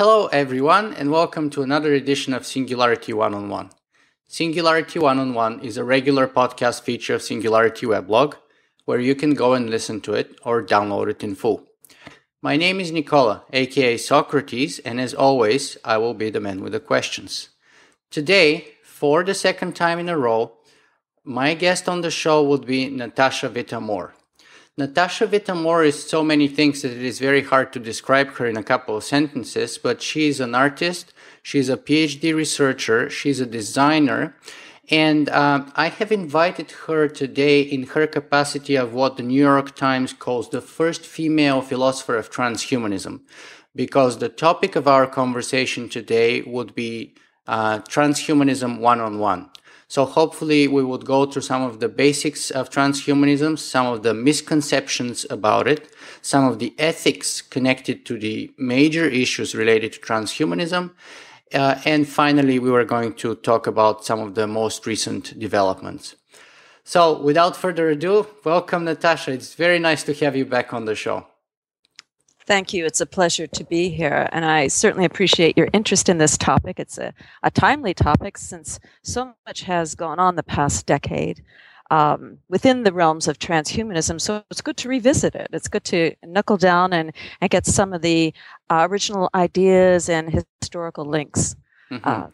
Hello, everyone, and welcome to another edition of Singularity One on One. Singularity One on One is a regular podcast feature of Singularity Weblog where you can go and listen to it or download it in full. My name is Nikola, aka Socrates, and as always, I will be the man with the questions. Today, for the second time in a row, my guest on the show would be Natasha Vita-More. Natasha Vita-More is so many things that it is very hard to describe her in a couple of sentences, but she's an artist, she's a PhD researcher, she's a designer, and uh, I have invited her today in her capacity of what the New York Times calls the first female philosopher of transhumanism, because the topic of our conversation today would be uh, transhumanism one on one. So hopefully we would go through some of the basics of transhumanism, some of the misconceptions about it, some of the ethics connected to the major issues related to transhumanism, uh, and finally, we were going to talk about some of the most recent developments. So, without further ado, welcome, Natasha. It's very nice to have you back on the show. Thank you. It's a pleasure to be here. And I certainly appreciate your interest in this topic. It's a, a timely topic since so much has gone on the past decade um, within the realms of transhumanism. So it's good to revisit it. It's good to knuckle down and, and get some of the uh, original ideas and historical links. Mm-hmm. Uh,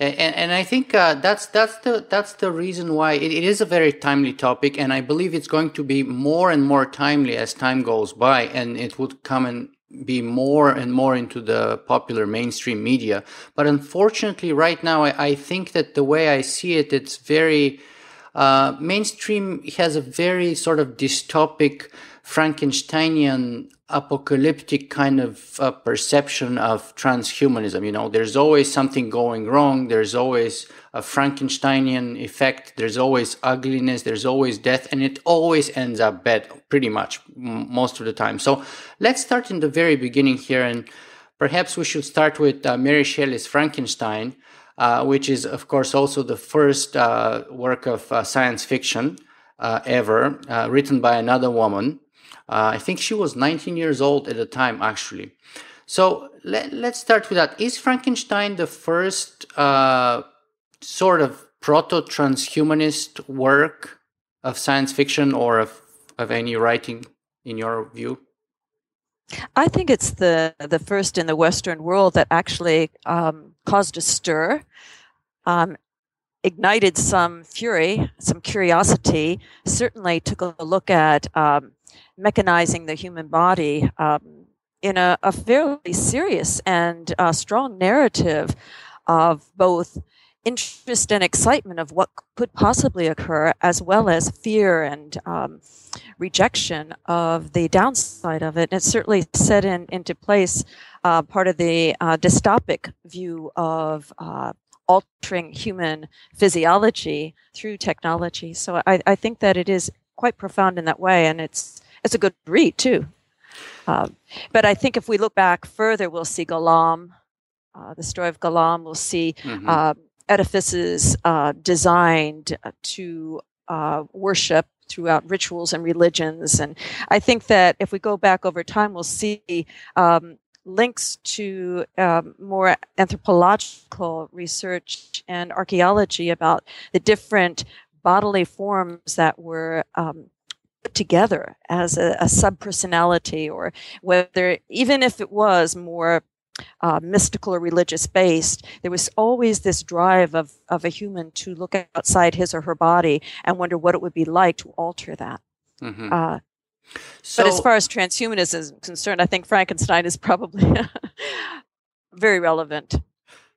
and, and, I think uh, that's that's the that's the reason why it, it is a very timely topic, and I believe it's going to be more and more timely as time goes by, and it would come and be more and more into the popular mainstream media. But unfortunately, right now, I, I think that the way I see it, it's very uh, mainstream has a very sort of dystopic, Frankensteinian, apocalyptic kind of uh, perception of transhumanism. You know, there's always something going wrong. There's always a Frankensteinian effect. There's always ugliness. There's always death, and it always ends up bad, pretty much m- most of the time. So let's start in the very beginning here, and perhaps we should start with uh, Mary Shelley's Frankenstein uh, which is, of course, also the first uh, work of uh, science fiction uh, ever, written by another woman. I think she was 19 years old at the time, actually. So let, us start with that. Is Frankenstein the first sort of proto transhumanist work of science fiction or of, of any writing, in your view? I think it's the the first in the Western world that actually um, caused a stir, um, ignited some fury, some curiosity. Certainly took a look at um, mechanizing the human body um, in a, a, fairly serious and uh, strong narrative of both interest and excitement of what could possibly occur, as well as fear and um, rejection of the downside of it. And it certainly set in, into place uh, part of the uh, dystopic view of uh, altering human physiology through technology. So I, I, think that it is quite profound in that way, and it's it's a good read too. Um, but I think if we look back further, we'll see Golem, uh, the story of Golem. We'll see mm-hmm. Um, edifices uh, designed to uh, worship throughout rituals and religions. And I think that if we go back over time, we'll see um, links to um, more anthropological research and archaeology about the different bodily forms that were um, together as a, a subpersonality, or whether even if it was more uh, mystical or religious based, there was always this drive of, of a human to look outside his or her body and wonder what it would be like to alter that. Mm-hmm. Uh, so, but as far as transhumanism is concerned, I think Frankenstein is probably very relevant.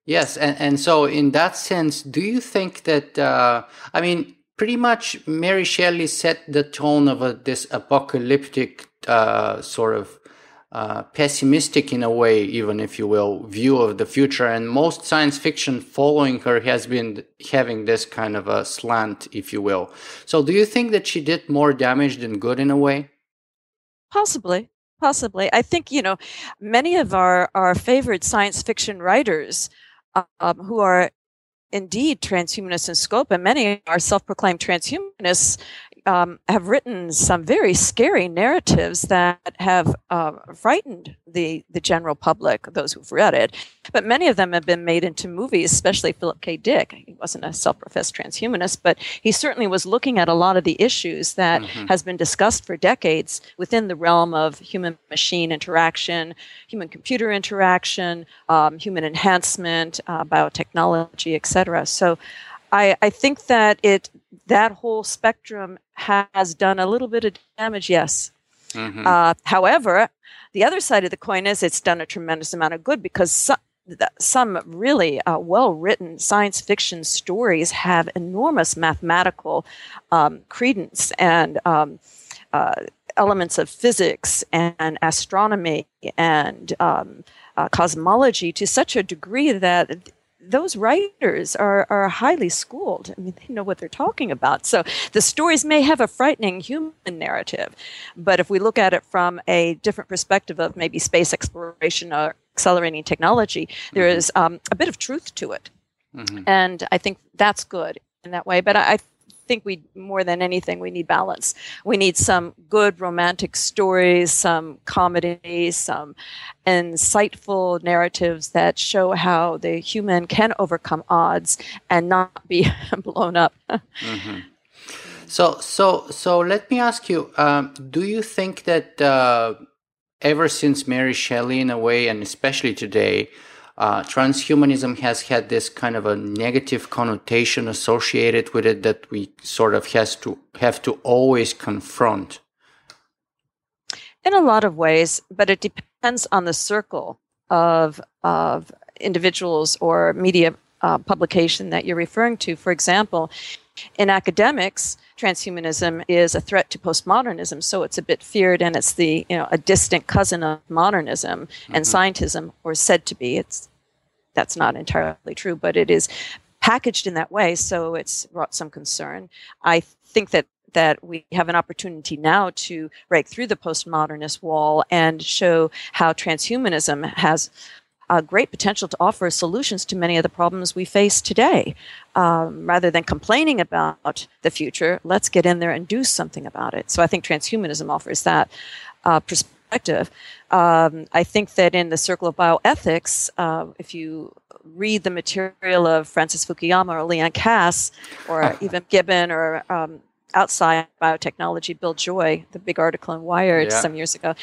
Yes, and, and so in that sense, do you think that, uh, I mean, pretty much Mary Shelley set the tone of a, this apocalyptic uh, sort of uh, pessimistic in a way, even if you will, view of the future. And most science fiction following her has been having this kind of a slant, if you will. So, do you think that she did more damage than good in a way? Possibly. Possibly. I think, you know, many of our, our favorite science fiction writers um, who are indeed transhumanists in scope, and many are self proclaimed transhumanists um, have written some very scary narratives that have uh, frightened the, the general public, those who've read it. But many of them have been made into movies, especially Philip K. Dick. He wasn't a self professed transhumanist, but he certainly was looking at a lot of the issues that mm-hmm. has been discussed for decades within the realm of human machine interaction, human computer interaction, um, human enhancement, uh, biotechnology, etc. So I, I think that it that whole spectrum has done a little bit of damage, yes. Mm-hmm. Uh, however, the other side of the coin is it's done a tremendous amount of good because some, some really uh, well written science fiction stories have enormous mathematical um, credence and um, uh, elements of physics and astronomy and um, uh, cosmology to such a degree that those writers are, are highly schooled. I mean, they know what they're talking about. So the stories may have a frightening human narrative, but if we look at it from a different perspective of maybe space exploration or accelerating technology, there mm-hmm. is um, a bit of truth to it. Mm-hmm. And I think that's good in that way. But I, think we more than anything we need balance. We need some good romantic stories, some comedy, some insightful narratives that show how the human can overcome odds and not be blown up. mm-hmm. So, so, so let me ask you: um, Do you think that uh, ever since Mary Shelley, in a way, and especially today, uh, transhumanism has had this kind of a negative connotation associated with it that we sort of has to have to always confront. In a lot of ways but it depends on the circle of of individuals or media uh, publication that you're referring to. For example in academics transhumanism is a threat to postmodernism so it's a bit feared and it's the you know a distant cousin of modernism mm-hmm. and scientism or said to be it's that's not entirely true but it is packaged in that way so it's brought some concern i think that that we have an opportunity now to break through the postmodernist wall and show how transhumanism has a great potential to offer solutions to many of the problems we face today. Um, rather than complaining about the future, let's get in there and do something about it. So I think transhumanism offers that uh, perspective. Um, I think that in the circle of bioethics, uh, if you read the material of Francis Fukuyama or Leon Kass or even Gibbon or um, outside biotechnology, Bill Joy, the big article in Wired yeah. some years ago,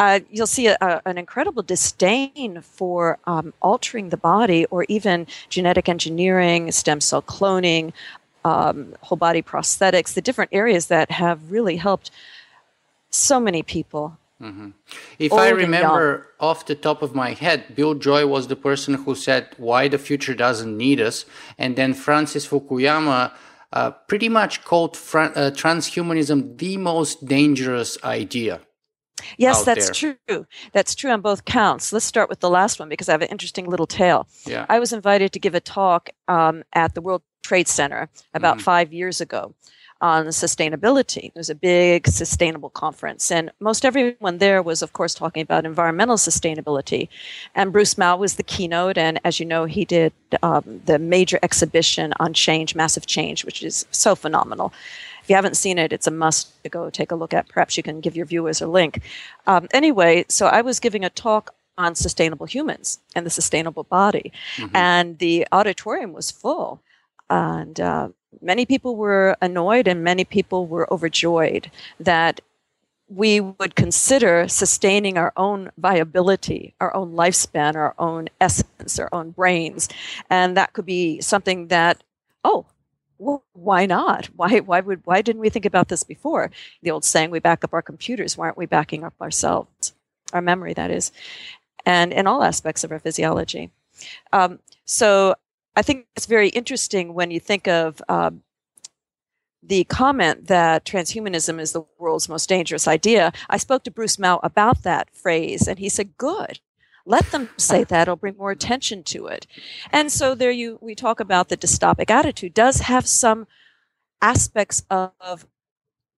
uh, you'll see a, a, an incredible disdain for um, altering the body or even genetic engineering, stem cell cloning, um, whole body prosthetics, the different areas that have really helped so many people. Mm-hmm. If I remember off the top of my head, Bill Joy was the person who said why the future doesn't need us, and then Francis Fukuyama uh, pretty much called fr- uh, transhumanism the most dangerous idea. Yes, that's there. true. That's true on both counts. Let's start with the last one because I have an interesting little tale. Yeah. I was invited to give a talk um, at the World Trade Center about mm. five years ago on sustainability. It was a big sustainable conference, and most everyone there was, of course, talking about environmental sustainability. And Bruce Mau was the keynote, and as you know, he did um, the major exhibition on change, massive change, which is so phenomenal. If you haven't seen it, it's a must to go take a look at. Perhaps you can give your viewers a link. Um, anyway, so I was giving a talk on sustainable humans and the sustainable body, mm-hmm. and the auditorium was full. And uh, many people were annoyed and many people were overjoyed that we would consider sustaining our own viability, our own lifespan, our own essence, our own brains. And that could be something that, oh, well, why not? Why, why, would, why didn't we think about this before? The old saying, we back up our computers. Why aren't we backing up ourselves? Our memory, that is. And in all aspects of our physiology. Um, so I think it's very interesting when you think of um, the comment that transhumanism is the world's most dangerous idea. I spoke to Bruce Mau about that phrase, and he said, "Good." Let them say that; it'll bring more attention to it. And so there, you we talk about the dystopic attitude does have some aspects of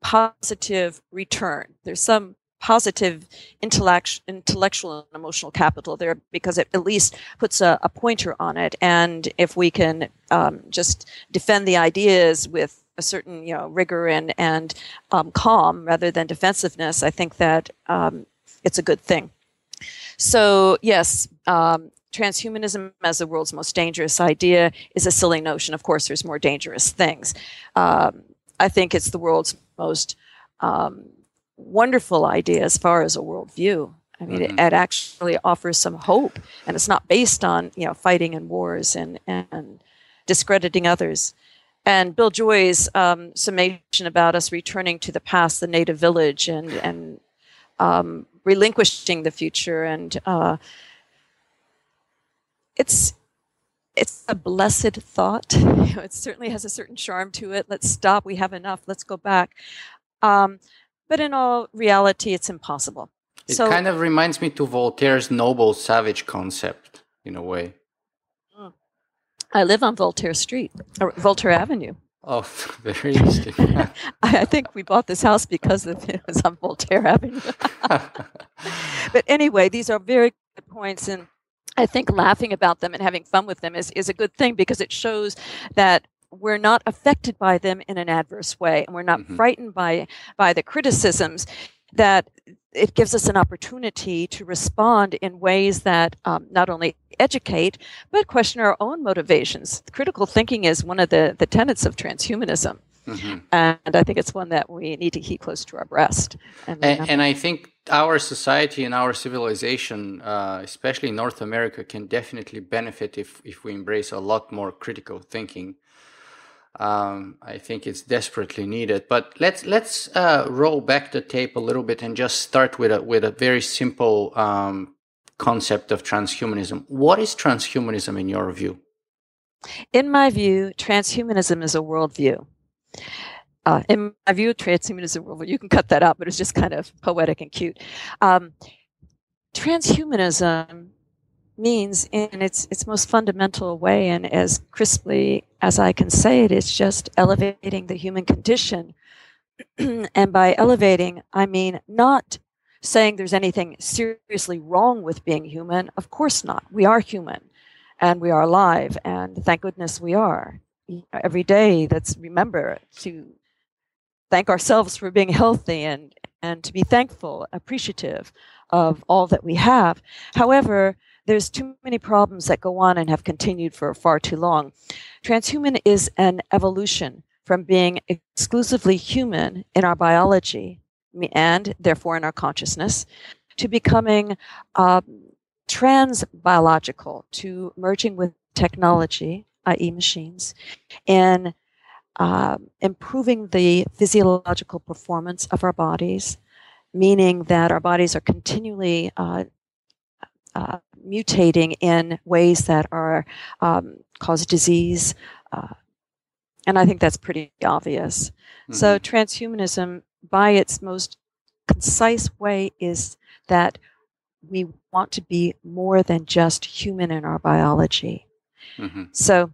positive return. There's some positive intellect, intellectual and emotional capital there because it at least puts a, a pointer on it. And if we can um, just defend the ideas with a certain you know rigor and and um, calm rather than defensiveness, I think that um, it's a good thing. So yes, um, transhumanism as the world's most dangerous idea is a silly notion. Of course, there's more dangerous things. Um, I think it's the world's most um, wonderful idea as far as a worldview. I mean, mm-hmm. it, it, actually offers some hope, and it's not based on you know fighting and wars and and discrediting others. And Bill Joy's um, summation about us returning to the past, the native village, and and um, relinquishing the future, and uh, it's it's a blessed thought. it certainly has a certain charm to it. Let's stop. We have enough. Let's go back. Um, but in all reality, it's impossible. It so, kind of reminds me to Voltaire's noble savage concept in a way. Hmm. I live on Voltaire Street, or Voltaire Avenue. Oh, very interesting. I think we bought this house because of it was on Voltaire Avenue. but anyway, these are very good points, and I think laughing about them and having fun with them is, is a good thing because it shows that we're not affected by them in an adverse way and we're not mm-hmm. frightened by by the criticisms that it gives us an opportunity to respond in ways that um, not only educate but question our own motivations critical thinking is one of the, the tenets of transhumanism mm-hmm. and i think it's one that we need to keep close to our breast and, and, and i think our society and our civilization uh, especially north america can definitely benefit if, if we embrace a lot more critical thinking um, I think it's desperately needed. But let's let's uh, roll back the tape a little bit and just start with a with a very simple um, concept of transhumanism. What is transhumanism in your view? In my view, transhumanism is a worldview. Uh, in my view, transhumanism worldview. You can cut that out, but it's just kind of poetic and cute. Um, transhumanism means in its its most fundamental way and as crisply as I can say it, it's just elevating the human condition. and by elevating, I mean not saying there's anything seriously wrong with being human. Of course not. We are human and we are alive, and thank goodness we are. Every day, let's remember to thank ourselves for being healthy and, and to be thankful, appreciative of all that we have. However, there's too many problems that go on and have continued for far too long. Transhuman is an evolution from being exclusively human in our biology and therefore in our consciousness to becoming uh, trans biological, to merging with technology, i.e., machines, and uh, improving the physiological performance of our bodies, meaning that our bodies are continually uh, uh, mutating in ways that are um, cause disease. Uh, and I think that's pretty obvious. Mm-hmm. So, transhumanism, by its most concise way, is that we want to be more than just human in our biology. Mm-hmm. So,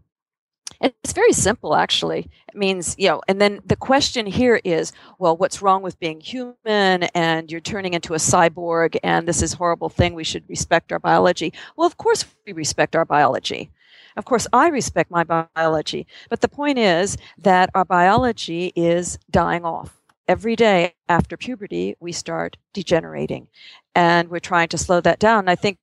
it's very simple, actually. It means, you know, and then the question here is, well, what's wrong with being human? And you're turning into a cyborg, and this is horrible thing. We should respect our biology. Well, of course, we respect our biology. Of course, I respect my biology. But the point is that our biology is dying off. Every day after puberty, we start degenerating. And we're trying to slow that down. I think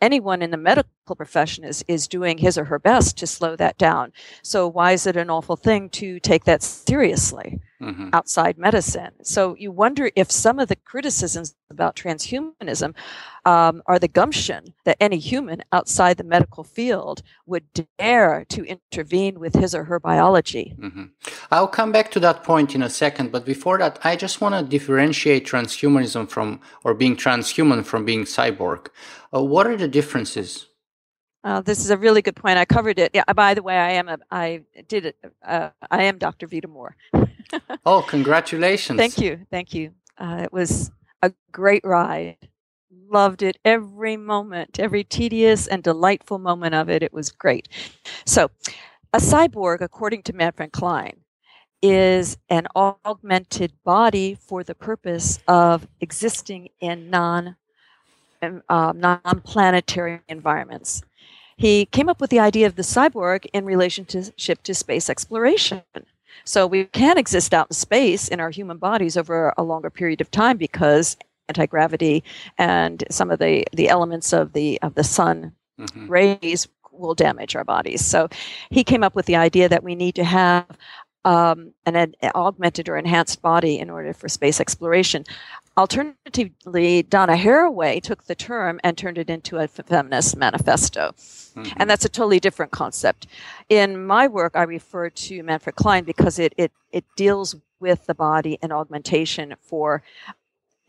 anyone in the medical profession is, is doing his or her best to slow that down. So why is it an awful thing to take that seriously mm-hmm. outside medicine? So you wonder if some of the criticisms about transhumanism um, are the gumption that any human outside the medical field would dare to intervene with his or her biology. Mm-hmm. I'll come back to that point in a second, but before that, I just want to differentiate transhumanism from, or being transhuman from being cyborg. Uh, what are the differences? Uh, this is a really good point. I covered it. Yeah. By the way, I am a. I did it. Uh, I am Dr. Vita-More. oh, congratulations! Thank you. Thank you. Uh, it was a great ride. Loved it every moment, every tedious and delightful moment of it. It was great. So, a cyborg, according to Manfred Clynes, is an augmented body for the purpose of existing in non um, non-planetary environments. He came up with the idea of the cyborg in relationship to space exploration. So we can exist out in space in our human bodies over a longer period of time because anti-gravity and some of the, the elements of the of the sun mm-hmm. rays will damage our bodies. So he came up with the idea that we need to have um, an, an, augmented or enhanced body in order for space exploration. Alternatively, Donna Haraway took the term and turned it into a feminist manifesto. Mm-hmm. And that's a totally different concept. In my work, I refer to Manfred Clynes because it, it, it deals with the body and augmentation for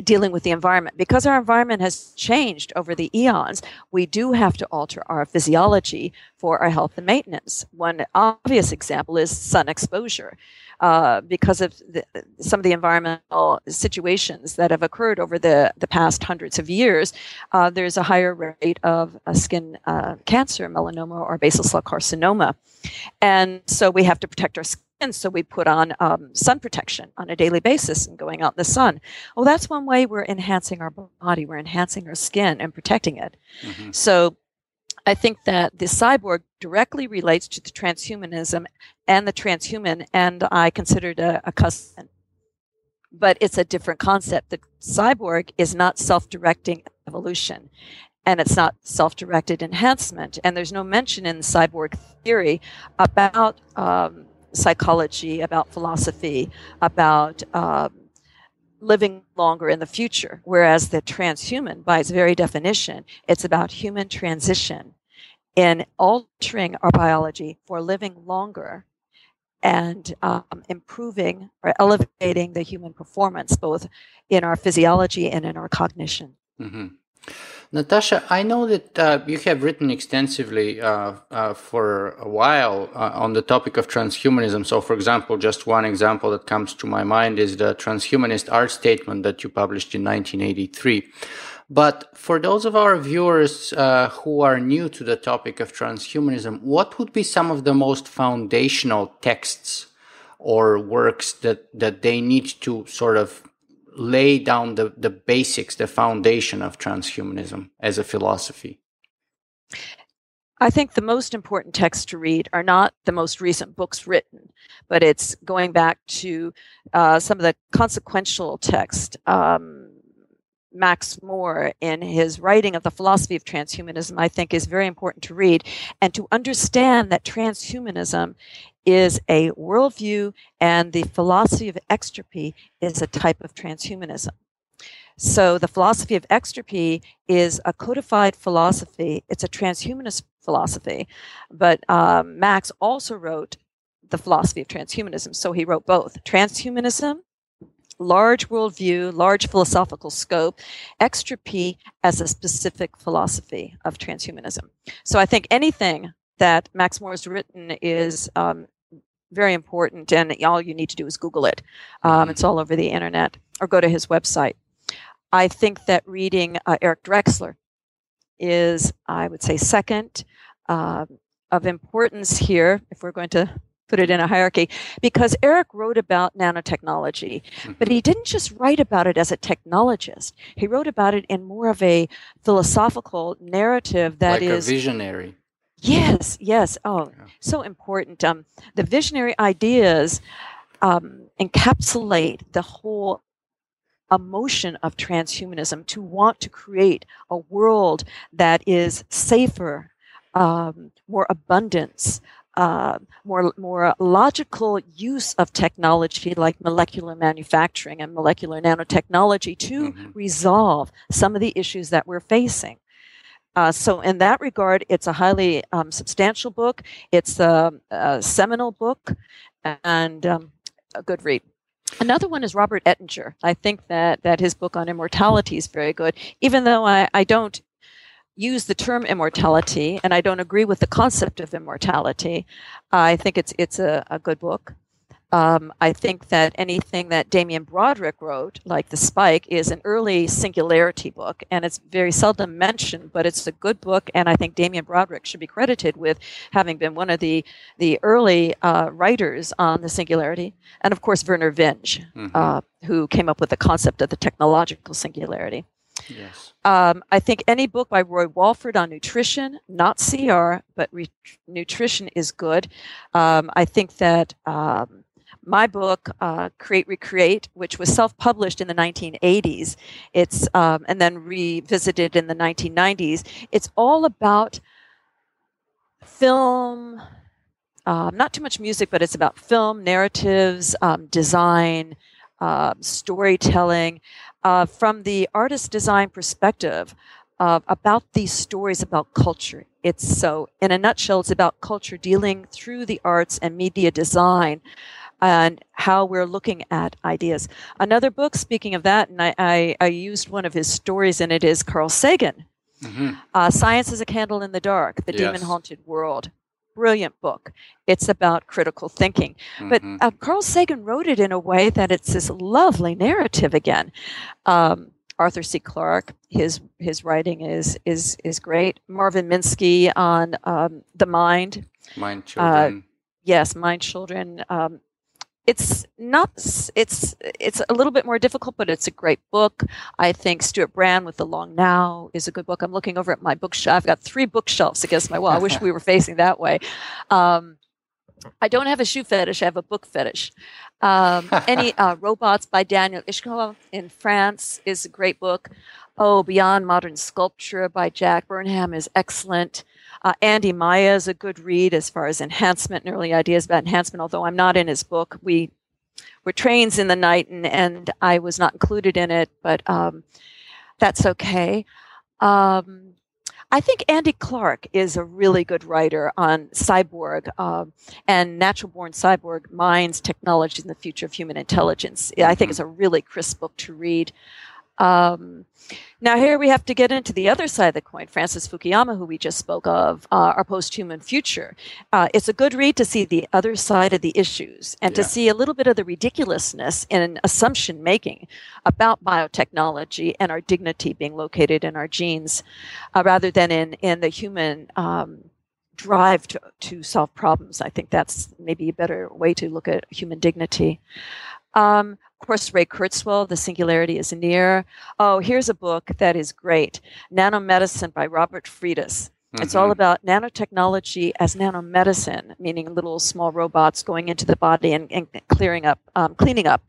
dealing with the environment. Because our environment has changed over the eons, we do have to alter our physiology for our health and maintenance. One obvious example is sun exposure. Uh, because of the, some of the environmental situations that have occurred over the, the past hundreds of years, uh, there's a higher rate of uh, skin uh, cancer, melanoma, or basal cell carcinoma. And so we have to protect our skin and so we put on um, sun protection on a daily basis and going out in the sun. Well, that's one way we're enhancing our body. We're enhancing our skin and protecting it. Mm-hmm. So I think that the cyborg directly relates to the transhumanism and the transhuman, and I consider it a, a cousin. But it's a different concept. The cyborg is not self directing evolution and it's not self directed enhancement. And there's no mention in cyborg theory about um, psychology, about philosophy, about um, living longer in the future. Whereas the transhuman, by its very definition, it's about human transition in altering our biology for living longer and um, improving or elevating the human performance, both in our physiology and in our cognition. Mm-hmm. Natasha, I know that uh, you have written extensively uh, uh, for a while uh, on the topic of transhumanism. So, for example, just one example that comes to my mind is the transhumanist art statement that you published in 1983. But for those of our viewers uh, who are new to the topic of transhumanism, what would be some of the most foundational texts or works that, that they need to sort of lay down the, the basics, the foundation of transhumanism as a philosophy? I think the most important texts to read are not the most recent books written, but it's going back to uh, some of the consequential text. Um, Max More, in his writing of the philosophy of transhumanism, I think is very important to read and to understand that transhumanism is a worldview and the philosophy of extropy is a type of transhumanism. So the philosophy of extropy is a codified philosophy. It's a transhumanist philosophy. But um, Max also wrote the philosophy of transhumanism. So he wrote both transhumanism, large worldview, large philosophical scope, extropy as a specific philosophy of transhumanism. So I think anything that Max More has written is um, very important, and all you need to do is Google it. Um, mm-hmm. it's all over the internet, or go to his website. I think that reading uh, Eric Drexler is, I would say, second uh, of importance here, if we're going to put it in a hierarchy, because Eric wrote about nanotechnology, mm-hmm. but he didn't just write about it as a technologist. He wrote about it in more of a philosophical narrative that like is visionary. Yes, yes. Oh, yeah. so important. Um, the visionary ideas um, encapsulate the whole emotion of transhumanism to want to create a world that is safer, um, more abundance, uh, more more logical use of technology like molecular manufacturing and molecular nanotechnology to mm-hmm. resolve some of the issues that we're facing. Uh, so, in that regard, it's a highly um, substantial book. It's a, a seminal book and um, a good read. Another one is Robert Ettinger. I think that, that his book on immortality is very good, even though I, I don't use the term immortality and I don't agree with the concept of immortality. I think it's, it's a, a good book. Um, I think that anything that Damien Broderick wrote, like The Spike, is an early singularity book, and it's very seldom mentioned, but it's a good book, and I think Damien Broderick should be credited with having been one of the the early uh, writers on the singularity, and of course Vernor Vinge, mm-hmm. uh, who came up with the concept of the technological singularity. Yes. Um, I think any book by Roy Walford on nutrition, not CR, but re- nutrition is good. Um, I think that um, my book, uh, Create Recreate, which was self-published in the 1980s, it's um, and then revisited in the 1990s. It's all about film, um, not too much music, but it's about film, narratives, um, design, uh, storytelling, from the artist design perspective uh, about these stories about culture. It's so, in a nutshell, it's about culture dealing through the arts and media design and how we're looking at ideas. Another book, speaking of that, and I, I, I used one of his stories in it, is Carl Sagan. Mm-hmm. Uh, Science is a Candle in the Dark, The yes. Demon Haunted World. Brilliant book. It's about critical thinking. Mm-hmm. But uh, Carl Sagan wrote it in a way that it's this lovely narrative again. Um, Arthur C. Clarke. His his writing is is is great. Marvin Minsky on um, the mind. Mind uh, children. Uh, yes, mind children. Um, it's not it's it's a little bit more difficult but it's a great book. I think stewart brand with the long now is a good book. I'm looking over at my bookshelf. I've got three bookshelves against my wall. I wish we were facing that way. Um, i don't have a shoe fetish. I have a book fetish. Um, any uh, robots by daniel ishkov in france is a great book. Oh beyond modern sculpture by jack burnham is excellent uh, Andy Miah is a good read as far as enhancement and early ideas about enhancement, although I'm not in his book. We were trains in the night and, and I was not included in it, but um, that's okay. Um, I think Andy Clark is a really good writer on cyborg uh, and natural born cyborg minds, technology, and the future of human intelligence. I think mm-hmm. it's a really crisp book to read. Um, now, here we have to get into the other side of the coin. Francis Fukuyama, who we just spoke of, uh, our post-human future. Uh, it's a good read to see the other side of the issues and yeah. to see a little bit of the ridiculousness in assumption making about biotechnology and our dignity being located in our genes, uh, rather than in in the human. Um, drive to, to solve problems. I think that's maybe a better way to look at human dignity. Um, of course, Ray Kurzweil, The Singularity is Near. Oh, here's a book that is great Nanomedicine by Robert Freitas. Mm-hmm. It's all mm-hmm. about nanotechnology as nanomedicine, meaning little small robots going into the body and, and clearing up, um, cleaning up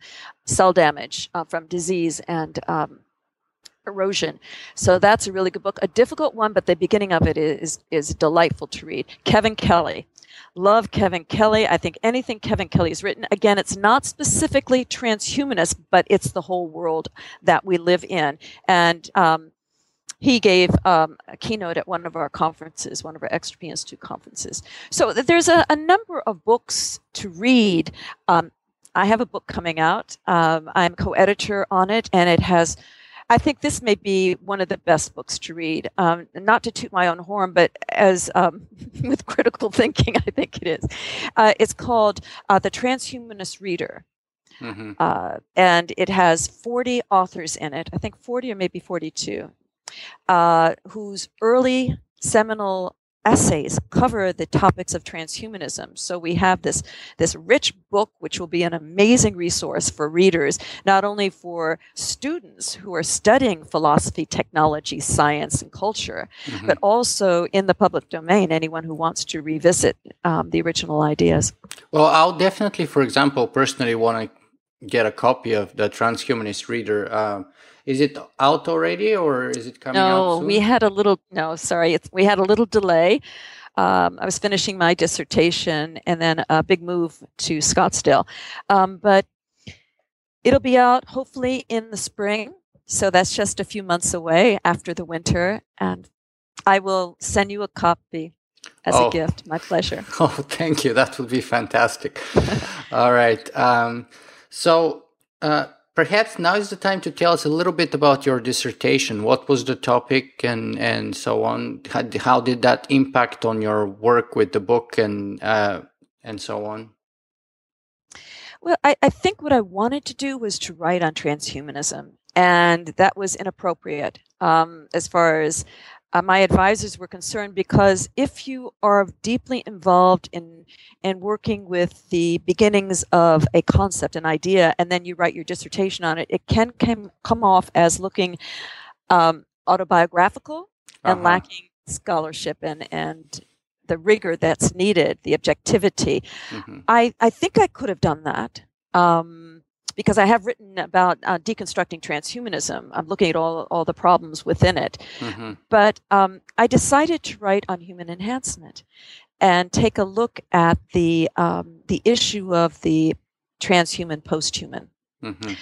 cell damage uh, from disease and um, erosion. So that's a really good book. A difficult one, but the beginning of it is is delightful to read. Kevin Kelly, Love Kevin Kelly. I think anything Kevin Kelly has written, again, it's not specifically transhumanist, but it's the whole world that we live in. And um, he gave um, a keynote at one of our conferences, one of our Extropy Institute conferences. So there's a, a, number of books to read. Um, I have a book coming out. Um, I'm co-editor on it, and it has I think this may be one of the best books to read. Um, not to toot my own horn, but as um, with critical thinking, I think it is. Uh, it's called uh, The Transhumanist Reader. Mm-hmm. Uh, and it has 40 authors in it, I think 40 or maybe 42, uh, whose early seminal essays cover the topics of transhumanism. So we have this this rich book which will be an amazing resource for readers, not only for students who are studying philosophy, technology, science, and culture, mm-hmm. but also in the public domain, anyone who wants to revisit um, the original ideas. Well, I'll definitely, for example, personally want to get a copy of the Transhumanist Reader. Um, is it out already, or is it coming no, we had a little. No, sorry, we had a little delay. Um, I was finishing my dissertation and then a big move to Scottsdale, um, but it'll be out hopefully in the spring. So that's just a few months away after the winter, and I will send you a copy as oh. a gift. My pleasure. Oh, thank you. That would be fantastic. All right. Um, so. Uh, perhaps now is the time to tell us a little bit about your dissertation. What was the topic and, and so on? How, how did that impact on your work with the book and, uh, and so on? Well, I, I think what I wanted to do was to write on transhumanism, and that was inappropriate um, as far as uh, my advisors were concerned because if you are deeply involved in in working with the beginnings of a concept, an idea, and then you write your dissertation on it, it can, can come off as looking um, autobiographical uh-huh. and lacking scholarship and and the rigor that's needed, the objectivity. Mm-hmm. I, I think I could have done that. um, because I have written about uh, deconstructing transhumanism. I'm looking at all, all the problems within it. Mm-hmm. But um, I decided to write on human enhancement and take a look at the, um, the issue of the transhuman posthuman. Mm-hmm.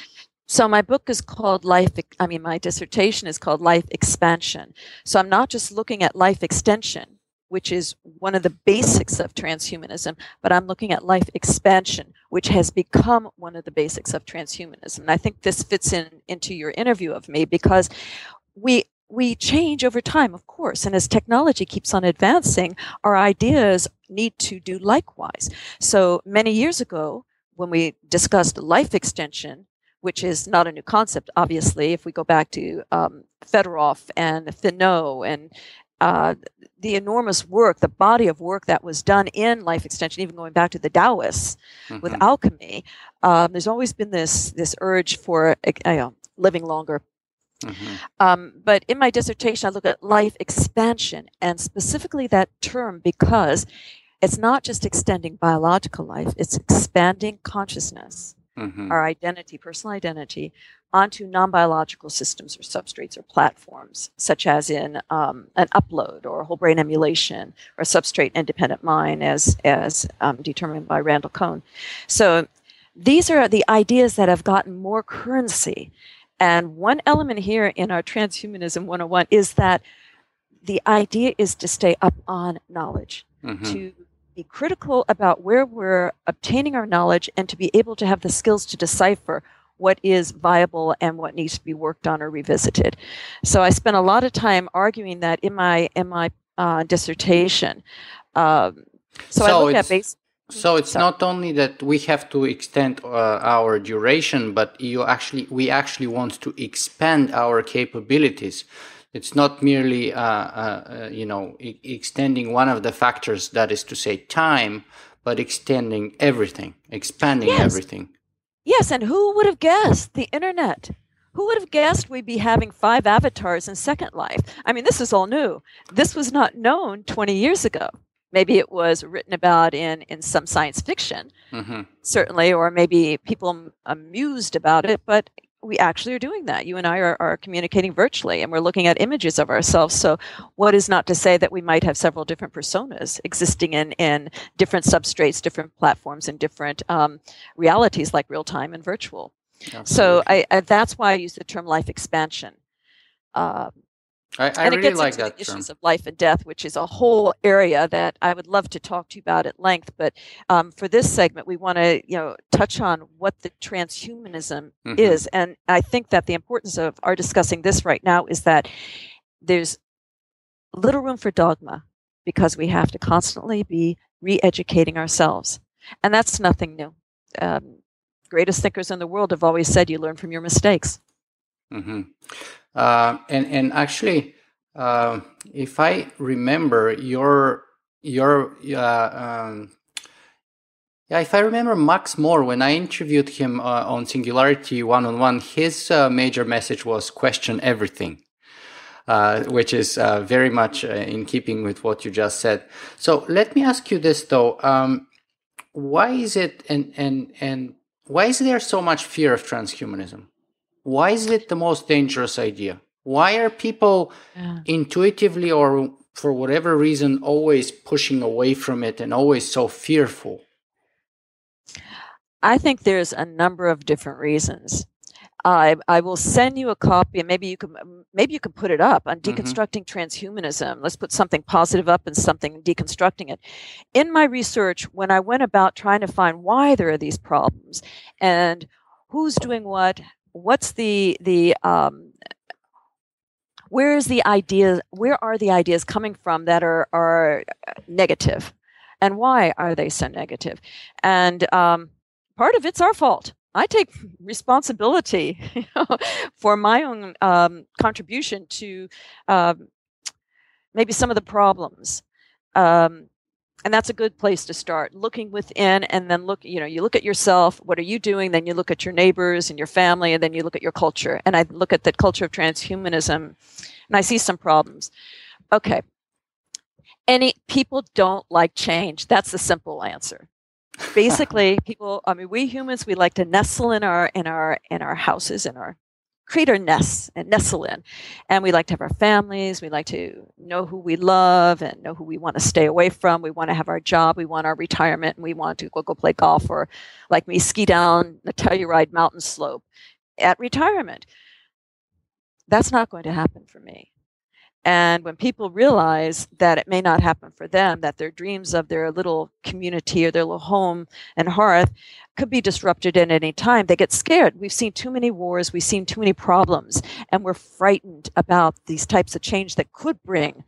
So my book is called Life, I mean, my dissertation is called Life Expansion. So I'm not just looking at life extension, which is one of the basics of transhumanism, but I'm looking at life expansion, which has become one of the basics of transhumanism. And I think this fits in into your interview of me because we we change over time, of course, and as technology keeps on advancing, our ideas need to do likewise. So many years ago, when we discussed life extension, which is not a new concept, obviously, if we go back to um, Fedorov and Thénault and uh, the enormous work, the body of work that was done in life extension, even going back to the Taoists mm-hmm. with alchemy, um, there's always been this this urge for uh, living longer. Mm-hmm. Um, but in my dissertation, I look at life expansion and specifically that term because it's not just extending biological life; it's expanding consciousness, mm-hmm. our identity, personal identity, onto non-biological systems or substrates or platforms, such as in um, an upload or a whole brain emulation or substrate independent mind, as as um, determined by Randal Koene. So these are the ideas that have gotten more currency. And one element here in our transhumanism 101 is that the idea is to stay up on knowledge, mm-hmm. to be critical about where we're obtaining our knowledge, and to be able to have the skills to decipher what is viable and what needs to be worked on or revisited. So I spent a lot of time arguing that in my in my uh, dissertation. Um, so, so, I look at base. So it's Sorry. not only that we have to extend uh, our duration, but you actually we actually want to expand our capabilities. It's not merely uh, uh, uh you know e- extending one of the factors that is to say time, but extending everything, expanding yes. everything. Yes, and who would have guessed the internet? Who would have guessed we'd be having five avatars in Second Life? I mean, this is all new. This was not known 20 years ago. Maybe it was written about in, in some science fiction, mm-hmm. certainly, or maybe people amused about it, but we actually are doing that. You and I are, are communicating virtually and we're looking at images of ourselves. So, what is not to say that we might have several different personas existing in, in different substrates, different platforms, and different um, realities like real time and virtual? Absolutely. So, I, I, that's why I use the term life expansion. Uh, I, I and it really gets like into that the term. issues of life and death, which is a whole area that I would love to talk to you about at length. But um, for this segment, we want to, you know, touch on what the transhumanism mm-hmm. is, and I think that the importance of our discussing this right now is that there's little room for dogma because we have to constantly be re-educating ourselves, and that's nothing new. Um, greatest thinkers in the world have always said you learn from your mistakes. Mm-hmm. Uh, and and actually, uh, if I remember your your uh, um, yeah, if I remember Max More, when I interviewed him uh, on Singularity one on one, his uh, major message was question everything. Uh, which is uh, very much uh, in keeping with what you just said. So let me ask you this though: um, Why is it and and and why is there so much fear of transhumanism? Why is it the most dangerous idea? Why are people yeah. intuitively or for whatever reason always pushing away from it and always so fearful? I think there's a number of different reasons. I, I will send you a copy, and maybe you can maybe you can put it up on mm-hmm. deconstructing mm-hmm. transhumanism. Let's put something positive up and something deconstructing it. In my research, when I went about trying to find why there are these problems and who's doing what, what's the the um, where is the idea where are the ideas coming from that are are negative? And why are they so negative? And um, part of it's our fault. I take responsibility for my own um, contribution to um, maybe some of the problems. Um, and that's a good place to start looking within and then look you know you look at yourself what are you doing? Then you look at your neighbors and your family and then you look at your culture. And i look at the culture of transhumanism and i see some problems. Okay. Any people don't like change. That's the simple answer. Basically people i mean we humans we like to nestle in our in our in our houses in our create our nests and nestle in. And we like to have our families we like to know who we love and know who we want to stay away from. We want to have our job we want our retirement and we want to go, go play golf or like me ski down the telluride mountain slope. At retirement that's not going to happen for me and when people realize that it may not happen for them, that their dreams of their little community or their little home and hearth could be disrupted at any time, they get scared. We've seen too many wars, we've seen too many problems, and we're frightened about these types of change that could bring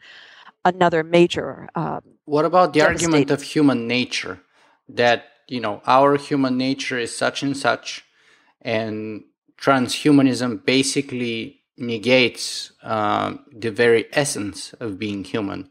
another major. Um, what about the argument of human nature that you know our human nature is such and such, and transhumanism basically negates uh, the very essence of being human.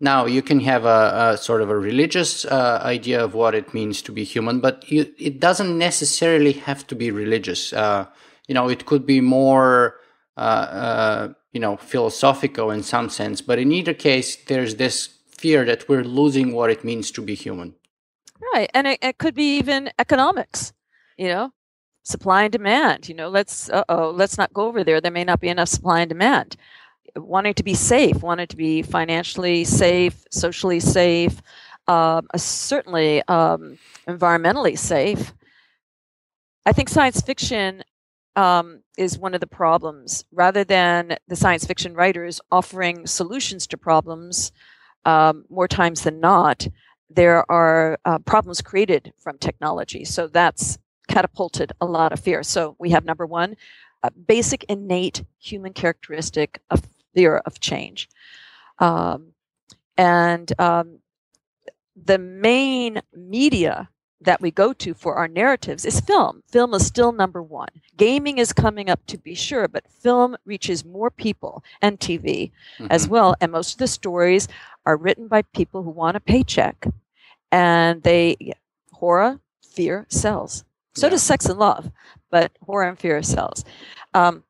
Now, you can have a, a sort of a religious uh, idea of what it means to be human, but you, it doesn't necessarily have to be religious. Uh, you know, it could be more, uh, uh, you know, philosophical in some sense. But in either case, there's this fear that we're losing what it means to be human. Right, and it, it could be even economics. You know, supply and demand you know let's uh oh let's not go over there. There may not be enough supply and demand. Wanting to be safe wanting to be financially safe socially safe uh, certainly um, environmentally safe. I think science fiction um, is one of the problems. Rather than the science fiction writers offering solutions to problems um, more times than not there are uh, problems created from technology. So that's catapulted a lot of fear. So we have number one, a basic innate human characteristic of fear of change. Um, and um, the main media that we go to for our narratives is film. Film is still number one. Gaming is coming up to be sure, but film reaches more people and TV mm-hmm. as well. And most of the stories are written by people who want a paycheck. And they, horror, fear sells. So yeah. does sex and love, but horror and fear sells. Um,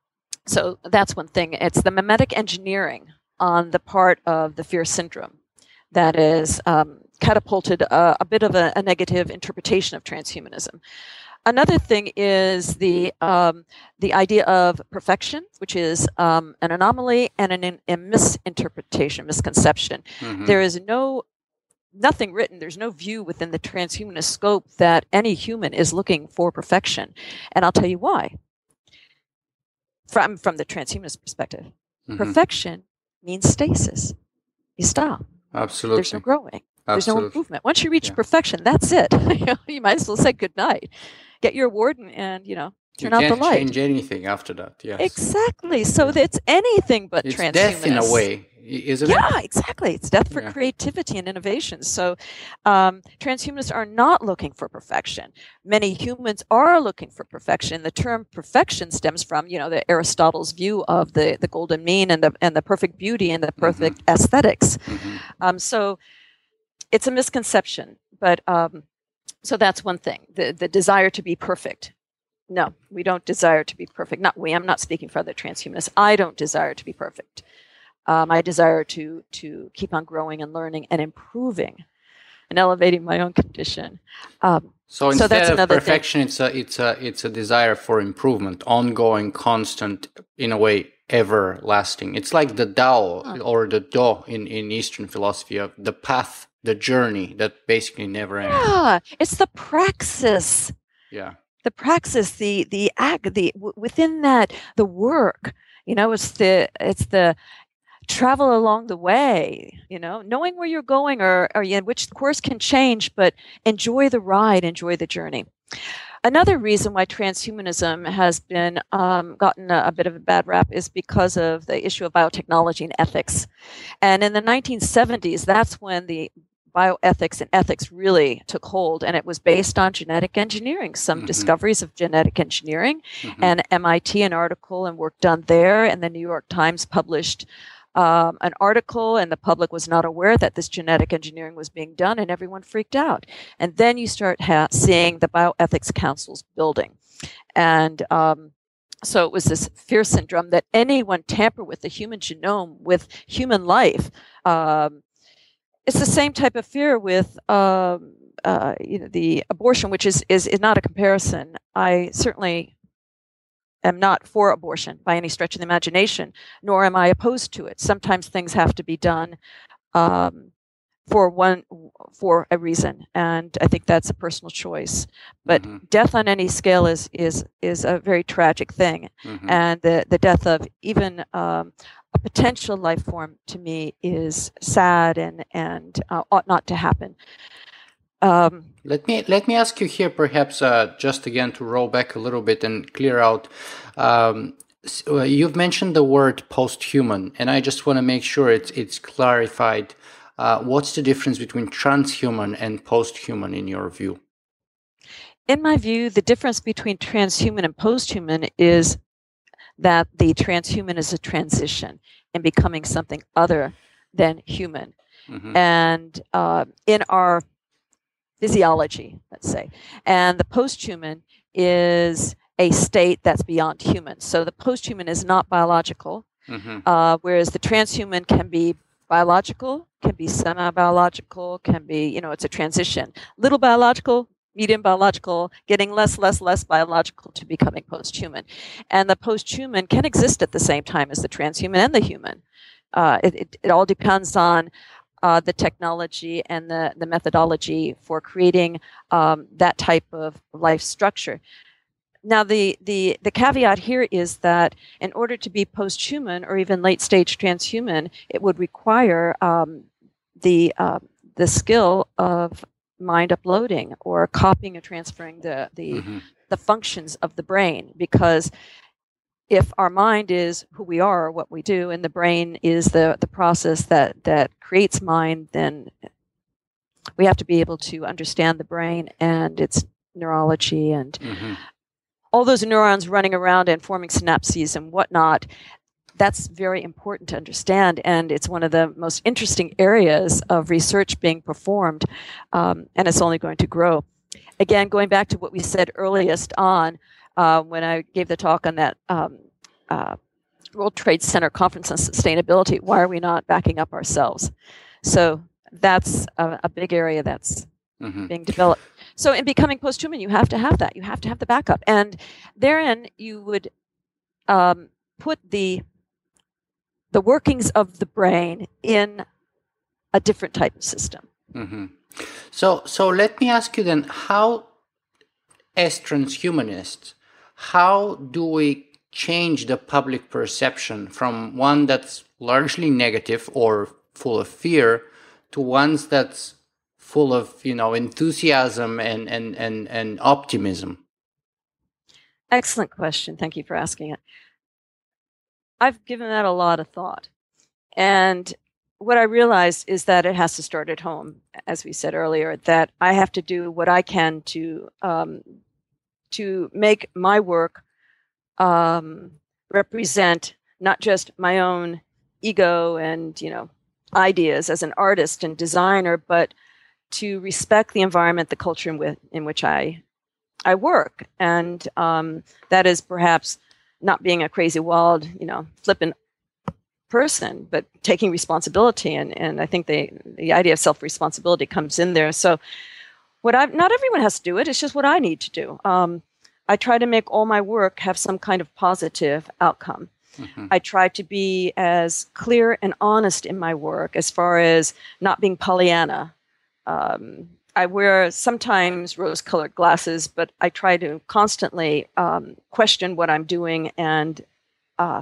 so that's one thing. It's the mimetic engineering on the part of the fear syndrome that is um, catapulted a, a, bit of a, a, negative interpretation of transhumanism. Another thing is the um, the idea of perfection, which is um, an anomaly and an, a misinterpretation, misconception. Mm-hmm. There is no nothing written. There's no view within the transhumanist scope that any human is looking for perfection. And I'll tell you why. From, from the transhumanist perspective, mm-hmm. perfection means stasis. You stop. Absolutely. There's no growing. There's no improvement. Once you reach yeah. perfection, that's it. you might as well say good night. Get your award and, you know, turn you out the light. change anything after that. Yes. Exactly. So it's anything but it's transhumanist. death in a way isn't yeah, it? Yeah, exactly. It's death for yeah. creativity and innovation. So, um, transhumanists are not looking for perfection. Many humans are looking for perfection. The term perfection stems from, you know, the Aristotle's view of the, the golden mean and the and the perfect beauty and the mm-hmm. perfect mm-hmm. esthetics mm-hmm. Um, so, it's a misconception. But um, so that's one thing. The the desire to be perfect. No, we don't desire to be perfect. Not we. I'm not speaking for other transhumanists. I don't desire to be perfect uh, my desire to to keep on growing and learning and improving and elevating my own condition. Um, so instead so of perfection, thing. it's a it's a it's a desire for improvement, ongoing, constant, in a way, everlasting. It's like the Tao huh. or the Do in in Eastern philosophy of the path, the journey that basically never ends. Yeah, it's the praxis. Yeah, the praxis, the the act, the within that the work. You know, it's the it's the travel along the way you know knowing where you're going or, or yeah, which course can change but enjoy the ride enjoy the journey another reason why transhumanism has been um, gotten a, a, bit of a bad rap is because of the issue of biotechnology and ethics and in the 1970s that's when the bioethics and ethics really took hold and it was based on genetic engineering some mm-hmm. discoveries of genetic engineering mm-hmm. and mit an article and work done there and the new york times published um, an article and the public was not aware that this genetic engineering was being done and everyone freaked out. And then you start ha- seeing the bioethics councils building. And um, so it was this fear syndrome that anyone tamper with the human genome, with human life. Um, it's the same type of fear with um, uh, you know, the abortion, which is, is is not a comparison. I certainly am not for abortion by any stretch of the imagination, nor am I opposed to it. Sometimes things have to be done um, for one for a reason, and I think that's a personal choice. But mm-hmm. death on any scale is is is a very tragic thing, mm-hmm. and the the death of even um, a potential life form to me is sad and and uh, ought not to happen. Um, let me let me ask you here, perhaps, uh, just again to roll back a little bit and clear out. Um, so, uh, you've mentioned the word post-human, and I just want to make sure it's it's clarified. Uh, what's the difference between transhuman and post-human in your view? In my view, the difference between transhuman and post-human is that the transhuman is a transition in becoming something other than human. Mm-hmm. And uh, in our physiology, let's say. And the post-human is a state that's beyond human. So the post-human is not biological, mm-hmm. uh, whereas the transhuman can be biological, can be semi-biological, can be you know it's a transition. Little biological, medium biological, getting less, less, less biological to becoming post-human, and the post-human can exist at the same time as the transhuman and the human. Uh, it, it, it all depends on uh, the technology and the, the methodology for creating um, that type of life structure. Now, the, the, the caveat here is that in order to be post human or even late stage transhuman, it would require um, the, uh, the skill of mind uploading or copying and transferring the, the, mm-hmm. the functions of the brain because if our mind is who we are, what we do, and the brain is the, the process that, that creates mind, then we have to be able to understand the brain and its neurology and mm-hmm. all those neurons running around and forming synapses and whatnot. That's very important to understand, and it's one of the most interesting areas of research being performed, um, and it's only going to grow. Again, going back to what we said earliest on, uh, when I gave the talk on that um, uh, World Trade Center Conference on Sustainability. Why are we not backing up ourselves? So that's a, a big area that's mm-hmm. being developed. So in becoming post-human, you have to have that. You have to have the backup, and therein you would um, put the the workings of the brain in a different type of system. Mm-hmm. So, so let me ask you then: How, as transhumanists, how do we change the public perception from one that's largely negative or full of fear to ones that's full of you know enthusiasm and and and, and optimism? Excellent question. Thank you for asking it. I've given that a lot of thought. And what i realized is that it has to start at home as we said earlier that i have to do what i can to um, to make my work um, represent not just my own ego and you know ideas as an artist and designer, but to respect the environment, the culture in, with, in which I I work, and um, that is perhaps not being a crazy, wild, you know, flippant person, but taking responsibility. And, and I think the the idea of self responsibility comes in there. So, what I not everyone has to do it. It's just what I need to do. Um, I try to make all my work have some kind of positive outcome. Mm-hmm. I try to be as clear and honest in my work as far as not being Pollyanna. Um, I wear sometimes rose colored glasses, but I try to constantly um, question what I'm doing and uh,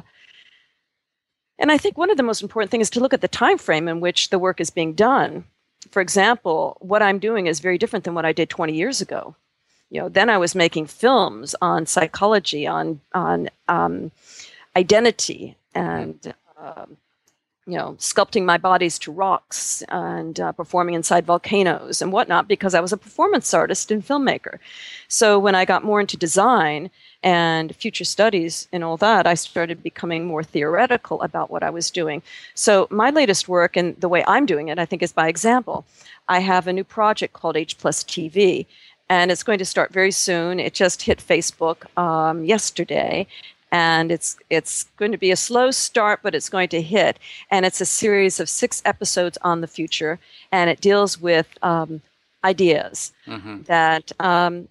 and I think one of the most important things is to look at the time frame in which the work is being done. For example, what I'm doing is very different than what I did 20 years ago. You know then i was making films on psychology on on um, identity and um, you know sculpting my bodies to rocks and uh, performing inside volcanoes and whatnot because i was a performance artist and filmmaker. So when i got more into design and future studies and all that i started becoming more theoretical about what i was doing. So my latest work and the way i'm doing it i think is by example. I have a new project called h plus tv and it's going to start very soon. It just hit Facebook um, yesterday, and it's it's going to be a slow start, but it's going to hit. And it's a series of six episodes on the future, and it deals with um, ideas mm-hmm. that um,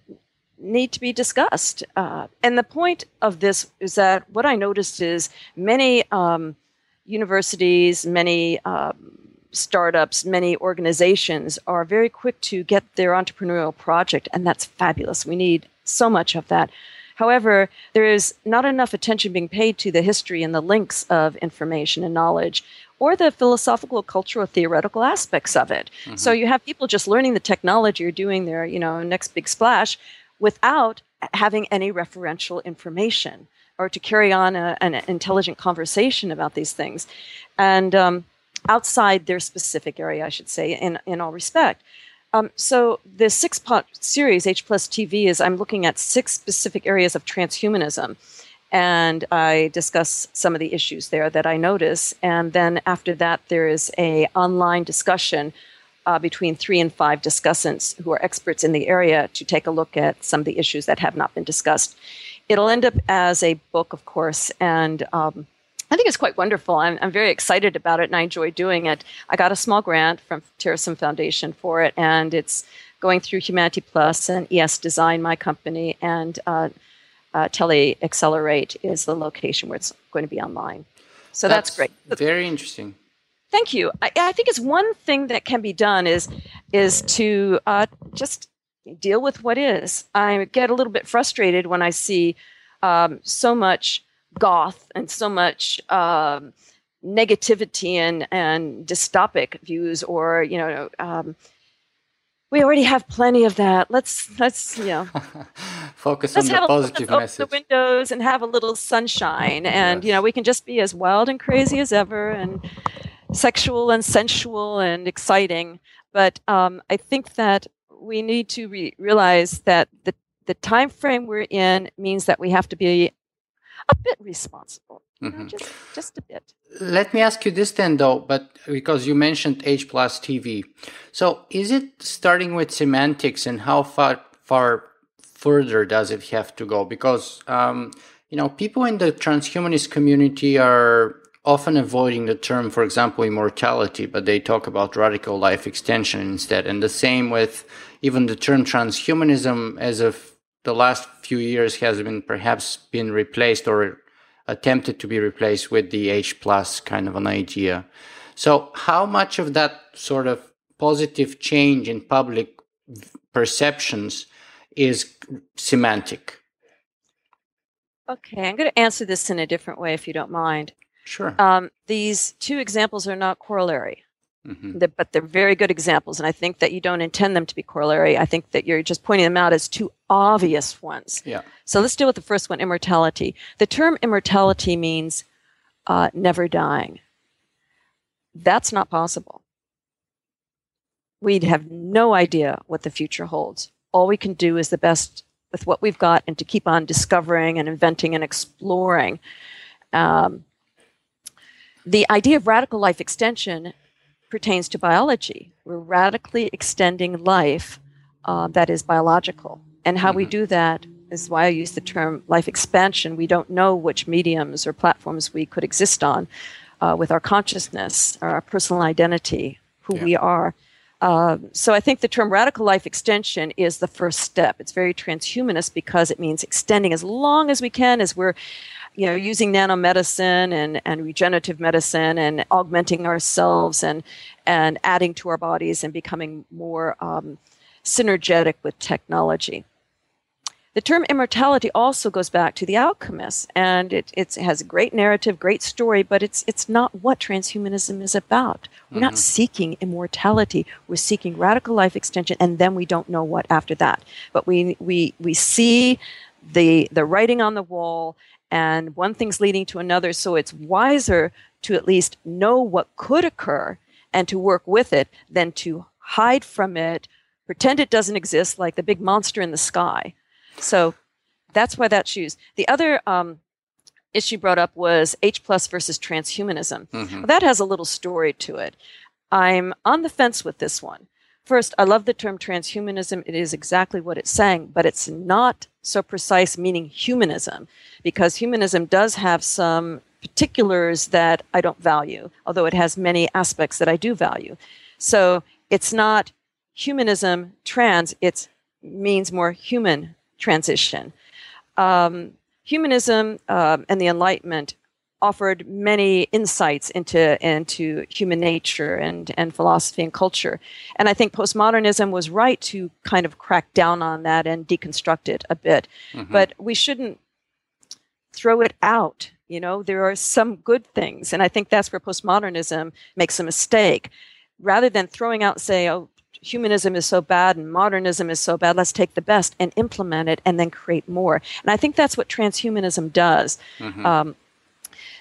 need to be discussed. Uh, and the point of this is that what I noticed is many um, universities, many um, startups, many organizations are very quick to get their entrepreneurial project, and that's fabulous. We need so much of that. However, there is not enough attention being paid to the history and the links of information and knowledge or the philosophical, cultural, theoretical aspects of it. Mm-hmm. So you have people just learning the technology or doing their, you know, next big splash without having any referential information or to carry on a, an intelligent conversation about these things. And um, outside their specific area, I should say, in, in all respect. Um, so the six part series, H plus TV, is I'm looking at six specific areas of transhumanism. And I discuss some of the issues there that I notice. And then after that, there is a online discussion uh, between three and five discussants who are experts in the area to take a look at some of the issues that have not been discussed. It'll end up as a book, of course, and um, I think it's quite wonderful. I'm, I'm very excited about it and I enjoy doing it. I got a small grant from Terasem Foundation for it, and it's going through Humanity Plus and ES Design, my company, and uh, uh, Tele Accelerate is the location where it's going to be online. So that's, that's great. Very interesting. Thank you. I, I, think it's one thing that can be done is is to uh, just deal with what is. I get a little bit frustrated when I see um, so much goth and so much um, negativity and, and dystopic views or you know um, we already have plenty of that. Let's let's you know focus on the positive a, message open the windows and have a little sunshine. And yes. you know we can just be as wild and crazy as ever and sexual and sensual and exciting. But um, i think that we need to re- realize that the the time frame we're in means that we have to be a bit responsible. Mm-hmm. just, just a bit. Let me ask you this then, though, but because you mentioned H plus TV, so is it starting with semantics, and how far far further does it have to go? Because um, you know, people in the transhumanist community are often avoiding the term, for example, immortality, but they talk about radical life extension instead. And the same with even the term transhumanism as of the last few years has been perhaps been replaced or attempted to be replaced with the H plus kind of an idea. So how much of that sort of positive change in public perceptions is semantic? Okay, I'm going to answer this in a different way if you don't mind. Sure. Um, these two examples are not corollary. Mm-hmm. but they're very good examples. And I think that you don't intend them to be corollary. I think that you're just pointing them out as two obvious ones. Yeah. So let's deal with the first one immortality. The term immortality means uh, never dying. That's not possible. We'd have no idea what the future holds. All we can do is the best with what we've got and to keep on discovering and inventing and exploring. Um, the idea of radical life extension pertains to biology. We're radically extending life uh, that is biological. And how mm-hmm. we do that is why I use the term life expansion. We don't know which mediums or platforms we could exist on uh, with our consciousness, our personal identity, who yeah. we are. Uh, so I think the term radical life extension is the first step. It's very transhumanist because it means extending as long as we can as we're you know, using nanomedicine and, and regenerative medicine and augmenting ourselves and, and adding to our bodies and becoming more um, synergetic with technology. The term immortality also goes back to the alchemists, and it, it has a great narrative, great story, but it's, it's not what transhumanism is about. We're mm-hmm. not seeking immortality, we're seeking radical life extension, and then we don't know what after that. But we, we, we see the, the writing on the wall, and one thing's leading to another. So it's wiser to at least know what could occur and to work with it than to hide from it, pretend it doesn't exist like the big monster in the sky. So that's why that's used. The other um, issue brought up was H plus versus transhumanism. Mm-hmm. Well, that has a little story to it. I'm on the fence with this one. First, I love the term transhumanism. It is exactly what it's saying, but it's not so precise, meaning humanism, because humanism does have some particulars that I don't value, although it has many aspects that I do value. So it's not humanism trans, it means more human transition. Um, humanism um, and the Enlightenment offered many insights into into human nature and and philosophy and culture. And I think postmodernism was right to kind of crack down on that and deconstruct it a bit. Mm-hmm. But we shouldn't throw it out. You know, there are some good things, and I think that's where postmodernism makes a mistake. Rather than throwing out, say, oh, humanism is so bad and modernism is so bad. Let's take the best and implement it and then create more. And I think that's what transhumanism does. Mm-hmm. Um,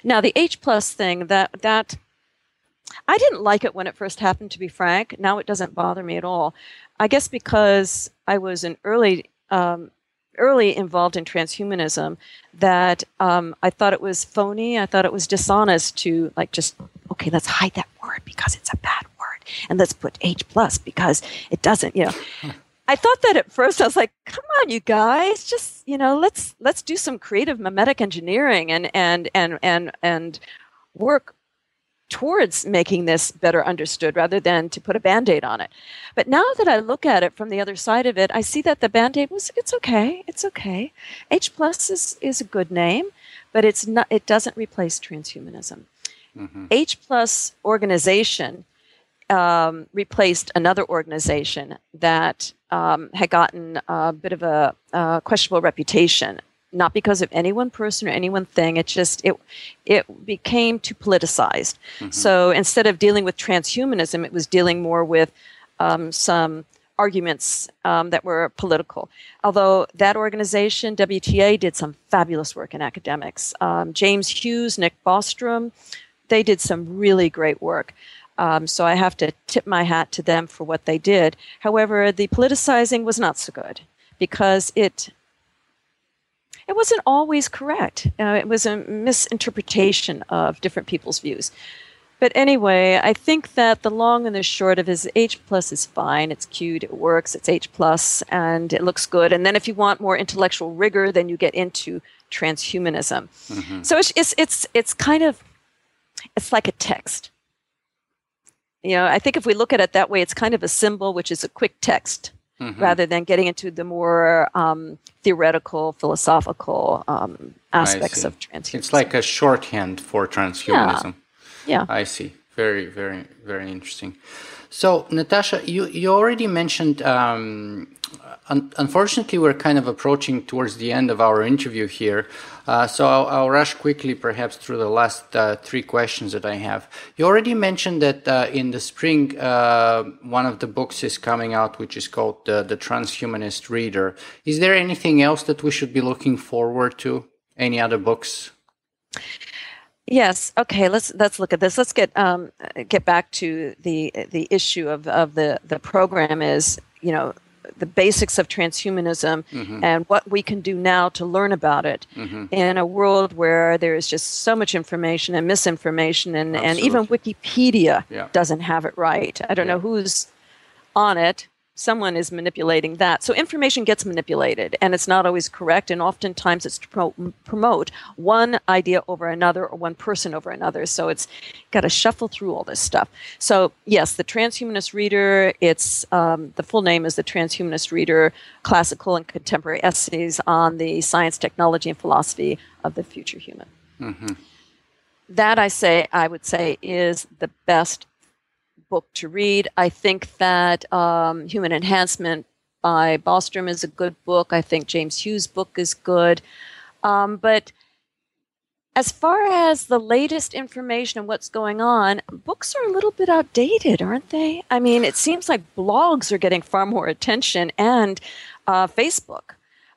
now the H plus thing that that I didn't like it when it first happened. To be frank, now it doesn't bother me at all. I guess because I was an early um, early involved in transhumanism that um, I thought it was phony. I thought it was dishonest to like just okay, let's hide that word because it's a bad word, and let's put H plus because it doesn't. You know, I thought that at first. I was like, "Come on, you guys, just you know, let's let's do some creative memetic engineering and and and and and work towards making this better understood rather than to put a band-aid on it but now that i look at it from the other side of it i see that the band-aid was it's okay it's okay h plus is, is a good name but it's not it doesn't replace transhumanism mm-hmm. h plus organization um, replaced another organization that um, had gotten a bit of a, questionable reputation, not because of any one person or any one thing. It just it it became too politicized. Mm-hmm. So instead of dealing with transhumanism, it was dealing more with um, some arguments um, that were political. Although that organization, WTA, did some fabulous work in academics. Um, James Hughes, Nick Bostrom, they did some really great work. Um, so I have to tip my hat to them for what they did. However, the politicizing was not so good because it it wasn't always correct. Uh, it was a misinterpretation of different people's views. But anyway, I think that the long and the short of it is H plus is fine. It's cute, it works, it's H plus, and it looks good. And then if you want more intellectual rigor, then you get into transhumanism. Mm-hmm. So it's, it's it's it's kind of it's like a text. You know, I think if we look at it that way, it's kind of a symbol, which is a quick text, mm-hmm. rather than getting into the more um, theoretical, philosophical um, aspects of transhumanism. It's like a shorthand for transhumanism. Yeah. yeah. I see. Very, very, very interesting. So, Natasha, you, you already mentioned um, un- unfortunately, we're kind of approaching towards the end of our interview here. Uh, so I'll, I'll, rush quickly, perhaps, through the last uh, three questions that I have. You already mentioned that uh, in the spring, uh, one of the books is coming out, which is called The Transhumanist Reader. Is there anything else that we should be looking forward to? Any other books? Yes. Okay. Let's let's look at this. Let's get um, get back to the the issue of, of the the program is you know the basics of transhumanism mm-hmm. and what we can do now to learn about it mm-hmm. in a world where there is just so much information and misinformation and, and even Wikipedia yeah. doesn't have it right. I don't yeah. know who's on it, someone is manipulating that. So information gets manipulated, and it's not always correct. And oftentimes, it's to pro- promote one idea over another or one person over another. So it's got to shuffle through all this stuff. So yes, the Transhumanist Reader. It's um, the full name is the Transhumanist Reader: Classical and Contemporary Essays on the Science, Technology, and Philosophy of the Future Human. Mm-hmm. That I say, I would say, is the best book to read. I think that um, Human Enhancement by Bostrom is a good book. I think James Hughes' book is good. Um, but as far as the latest information and what's going on, books are a little bit outdated, aren't they? I mean, it seems like blogs are getting far more attention and uh, Facebook.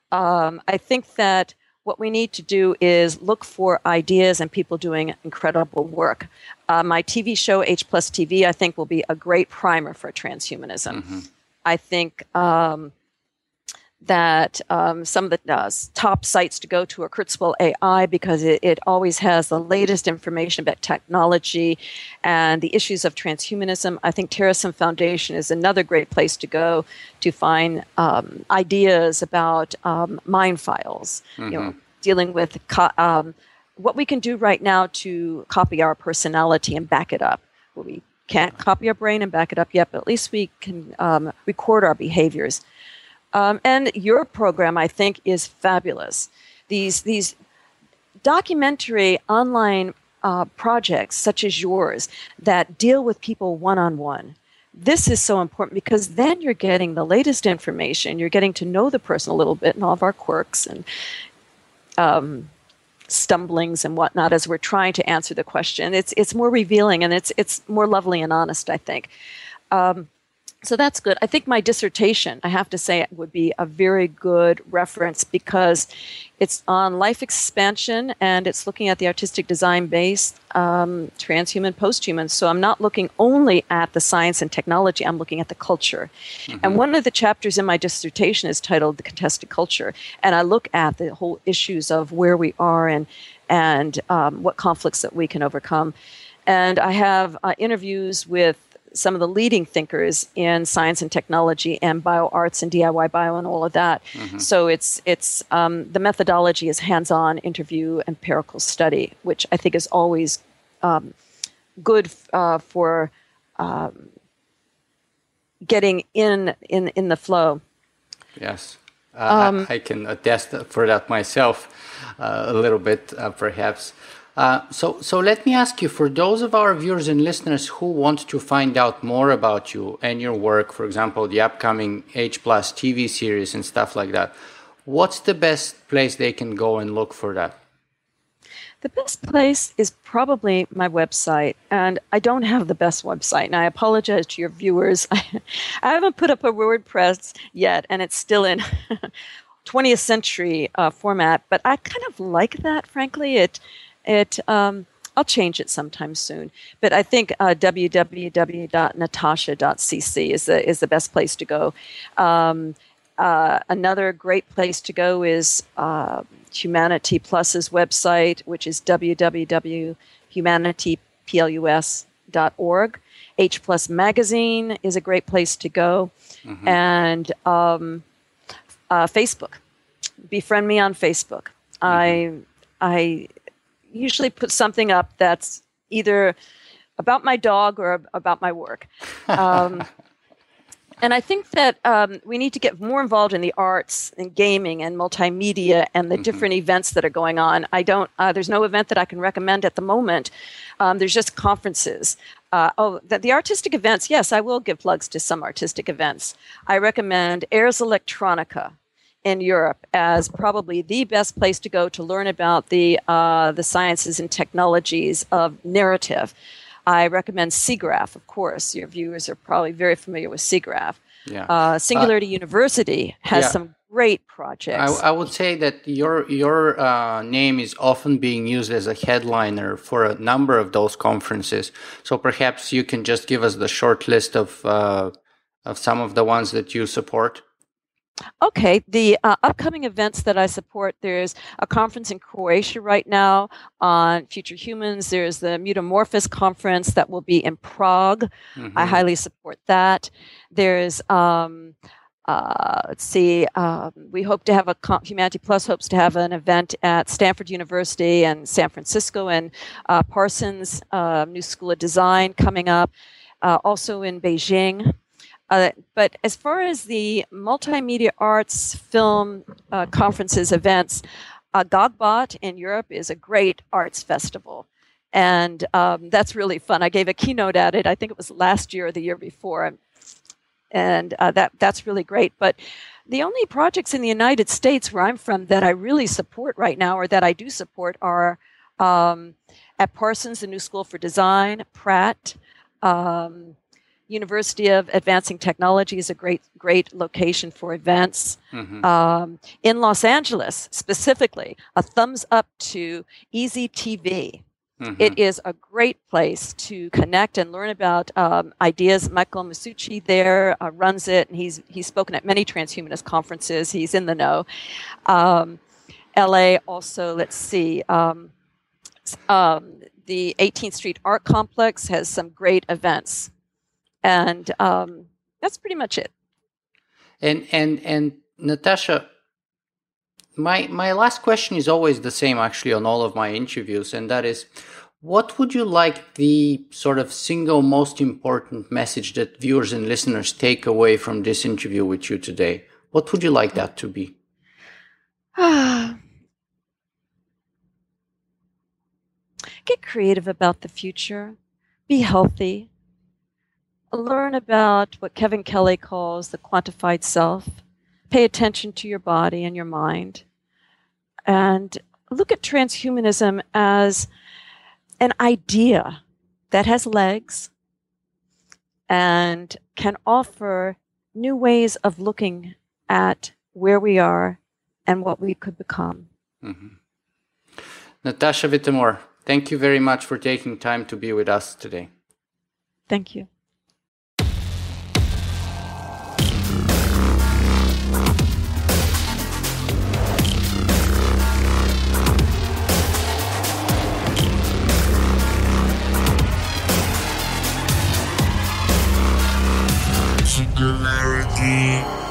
Um, I think that what we need to do is look for ideas and people doing incredible work. Uh, my TV show, H Plus TV, I think will be a great primer for transhumanism. Mm-hmm. I think um, that um, some of the uh, top sites to go to are Kurzweil AI because it, it, always has the latest information about technology and the issues of transhumanism. I think Terasem Foundation is another great place to go to find um, ideas about um, mind files. Mm-hmm. You know, mm-hmm. dealing with co- um, what we can do right now to copy our personality and back it up. We Can't copy our brain and back it up yet, but at least we can um, record our behaviors. Um, and your program, I think, is fabulous. These these documentary online uh, projects, such as yours, that deal with people one on one. This is so important because then you're getting the latest information. You're getting to know the person a little bit and all of our quirks and um, stumblings and whatnot as we're trying to answer the question. It's it's more revealing and it's it's more lovely and honest. I think. Um, so that's good. I think my dissertation, I have to say, would be a very good reference because it's on life expansion and it's looking at the artistic design base, um, transhuman, posthuman. So I'm not looking only at the science and technology, I'm looking at the culture. Mm-hmm. And one of the chapters in my dissertation is titled The Contested Culture. And I look at the whole issues of where we are and, and um, what conflicts that we can overcome. And I have uh, interviews with some of the leading thinkers in science and technology and bio arts and DIY bio and all of that. Mm-hmm. So it's it's um, the methodology is hands-on interview, empirical study, which I think is always um, good uh, for um, getting in in in the flow. Yes. Uh, I, um, I, can attest for that myself uh, a little bit, uh, perhaps. Uh, so, so let me ask you, for those of our viewers and listeners who want to find out more about you and your work, for example, the upcoming H Plus TV series and stuff like that, what's the best place they can go and look for that? The best place is probably my website, and I don't have the best website, and I apologize to your viewers. I, haven't put up a WordPress yet, and it's still in 20th century uh, format, but I kind of like that, frankly. It it um, I'll change it sometime soon. But I think uh, www.natasha.cc is the is the best place to go. Um, uh, another great place to go is uh, Humanity Plus's website, which is www.humanityplus.org. H Plus Magazine is a great place to go, mm-hmm. and um, uh, Facebook. Befriend me on Facebook. Mm-hmm. I I usually put something up that's either about my dog or about my work. Um, and I think that um, we need to get more involved in the arts and gaming and multimedia and the mm-hmm. different events that are going on. I don't. Uh, there's no event that I can recommend at the moment. Um, there's just conferences. Uh, oh, the, the, artistic events. Yes, I will give plugs to some artistic events. I recommend Ars Electronica in Europe as probably the best place to go to learn about the uh, the sciences and technologies of narrative. I recommend SIGGRAPH, of course. Your viewers are probably very familiar with SIGGRAPH. Yeah. Uh, Singularity uh, University has yeah. some great projects. I, I, would say that your your uh, name is often being used as a headliner for a number of those conferences. So perhaps you can just give us the short list of uh, of some of the ones that you support. Okay, the uh, upcoming events that I support there's a conference in Croatia right now on future humans. There's the Mutamorphosis conference that will be in Prague. Mm-hmm. I highly support that. There's, um, uh, let's see, uh, we hope to have a Humanity Plus hopes to have an event at Stanford University and San Francisco and uh, Parsons uh, New School of Design coming up. Uh, also in Beijing. Uh, but as far as the multimedia arts, film uh, conferences, events, uh, Gogbot in Europe is a great arts festival. And um, that's really fun. I gave a keynote at it, I think it was last year or the year before. And uh, that, that's really great. But the only projects in the United States where I'm from that I really support right now, or that I do support, are um, at Parsons, the New School for Design, Pratt. Um, University of Advancing Technology is a great, great location for events. Mm-hmm. Um, in Los Angeles, specifically, a thumbs up to EZTV. Mm-hmm. It is a great place to connect and learn about um, ideas. Michael Masucci there uh, runs it, and he's he's spoken at many transhumanist conferences. He's in the know. Um, LA also, let's see, um, um the 18th Street Art Complex has some great events and um, that's pretty much it. And and and Natasha, my my last question is always the same actually on all of my interviews, and that is, what would you like the sort of single most important message that viewers and listeners take away from this interview with you today? What would you like that to be? Get creative about the future. Be healthy. Learn about what Kevin Kelly calls the quantified self. Pay attention to your body and your mind. And look at transhumanism as an idea that has legs and can offer new ways of looking at where we are and what we could become. Mm-hmm. Natasha Vita-More, thank you very much for taking time to be with us today. Thank you. Singularity.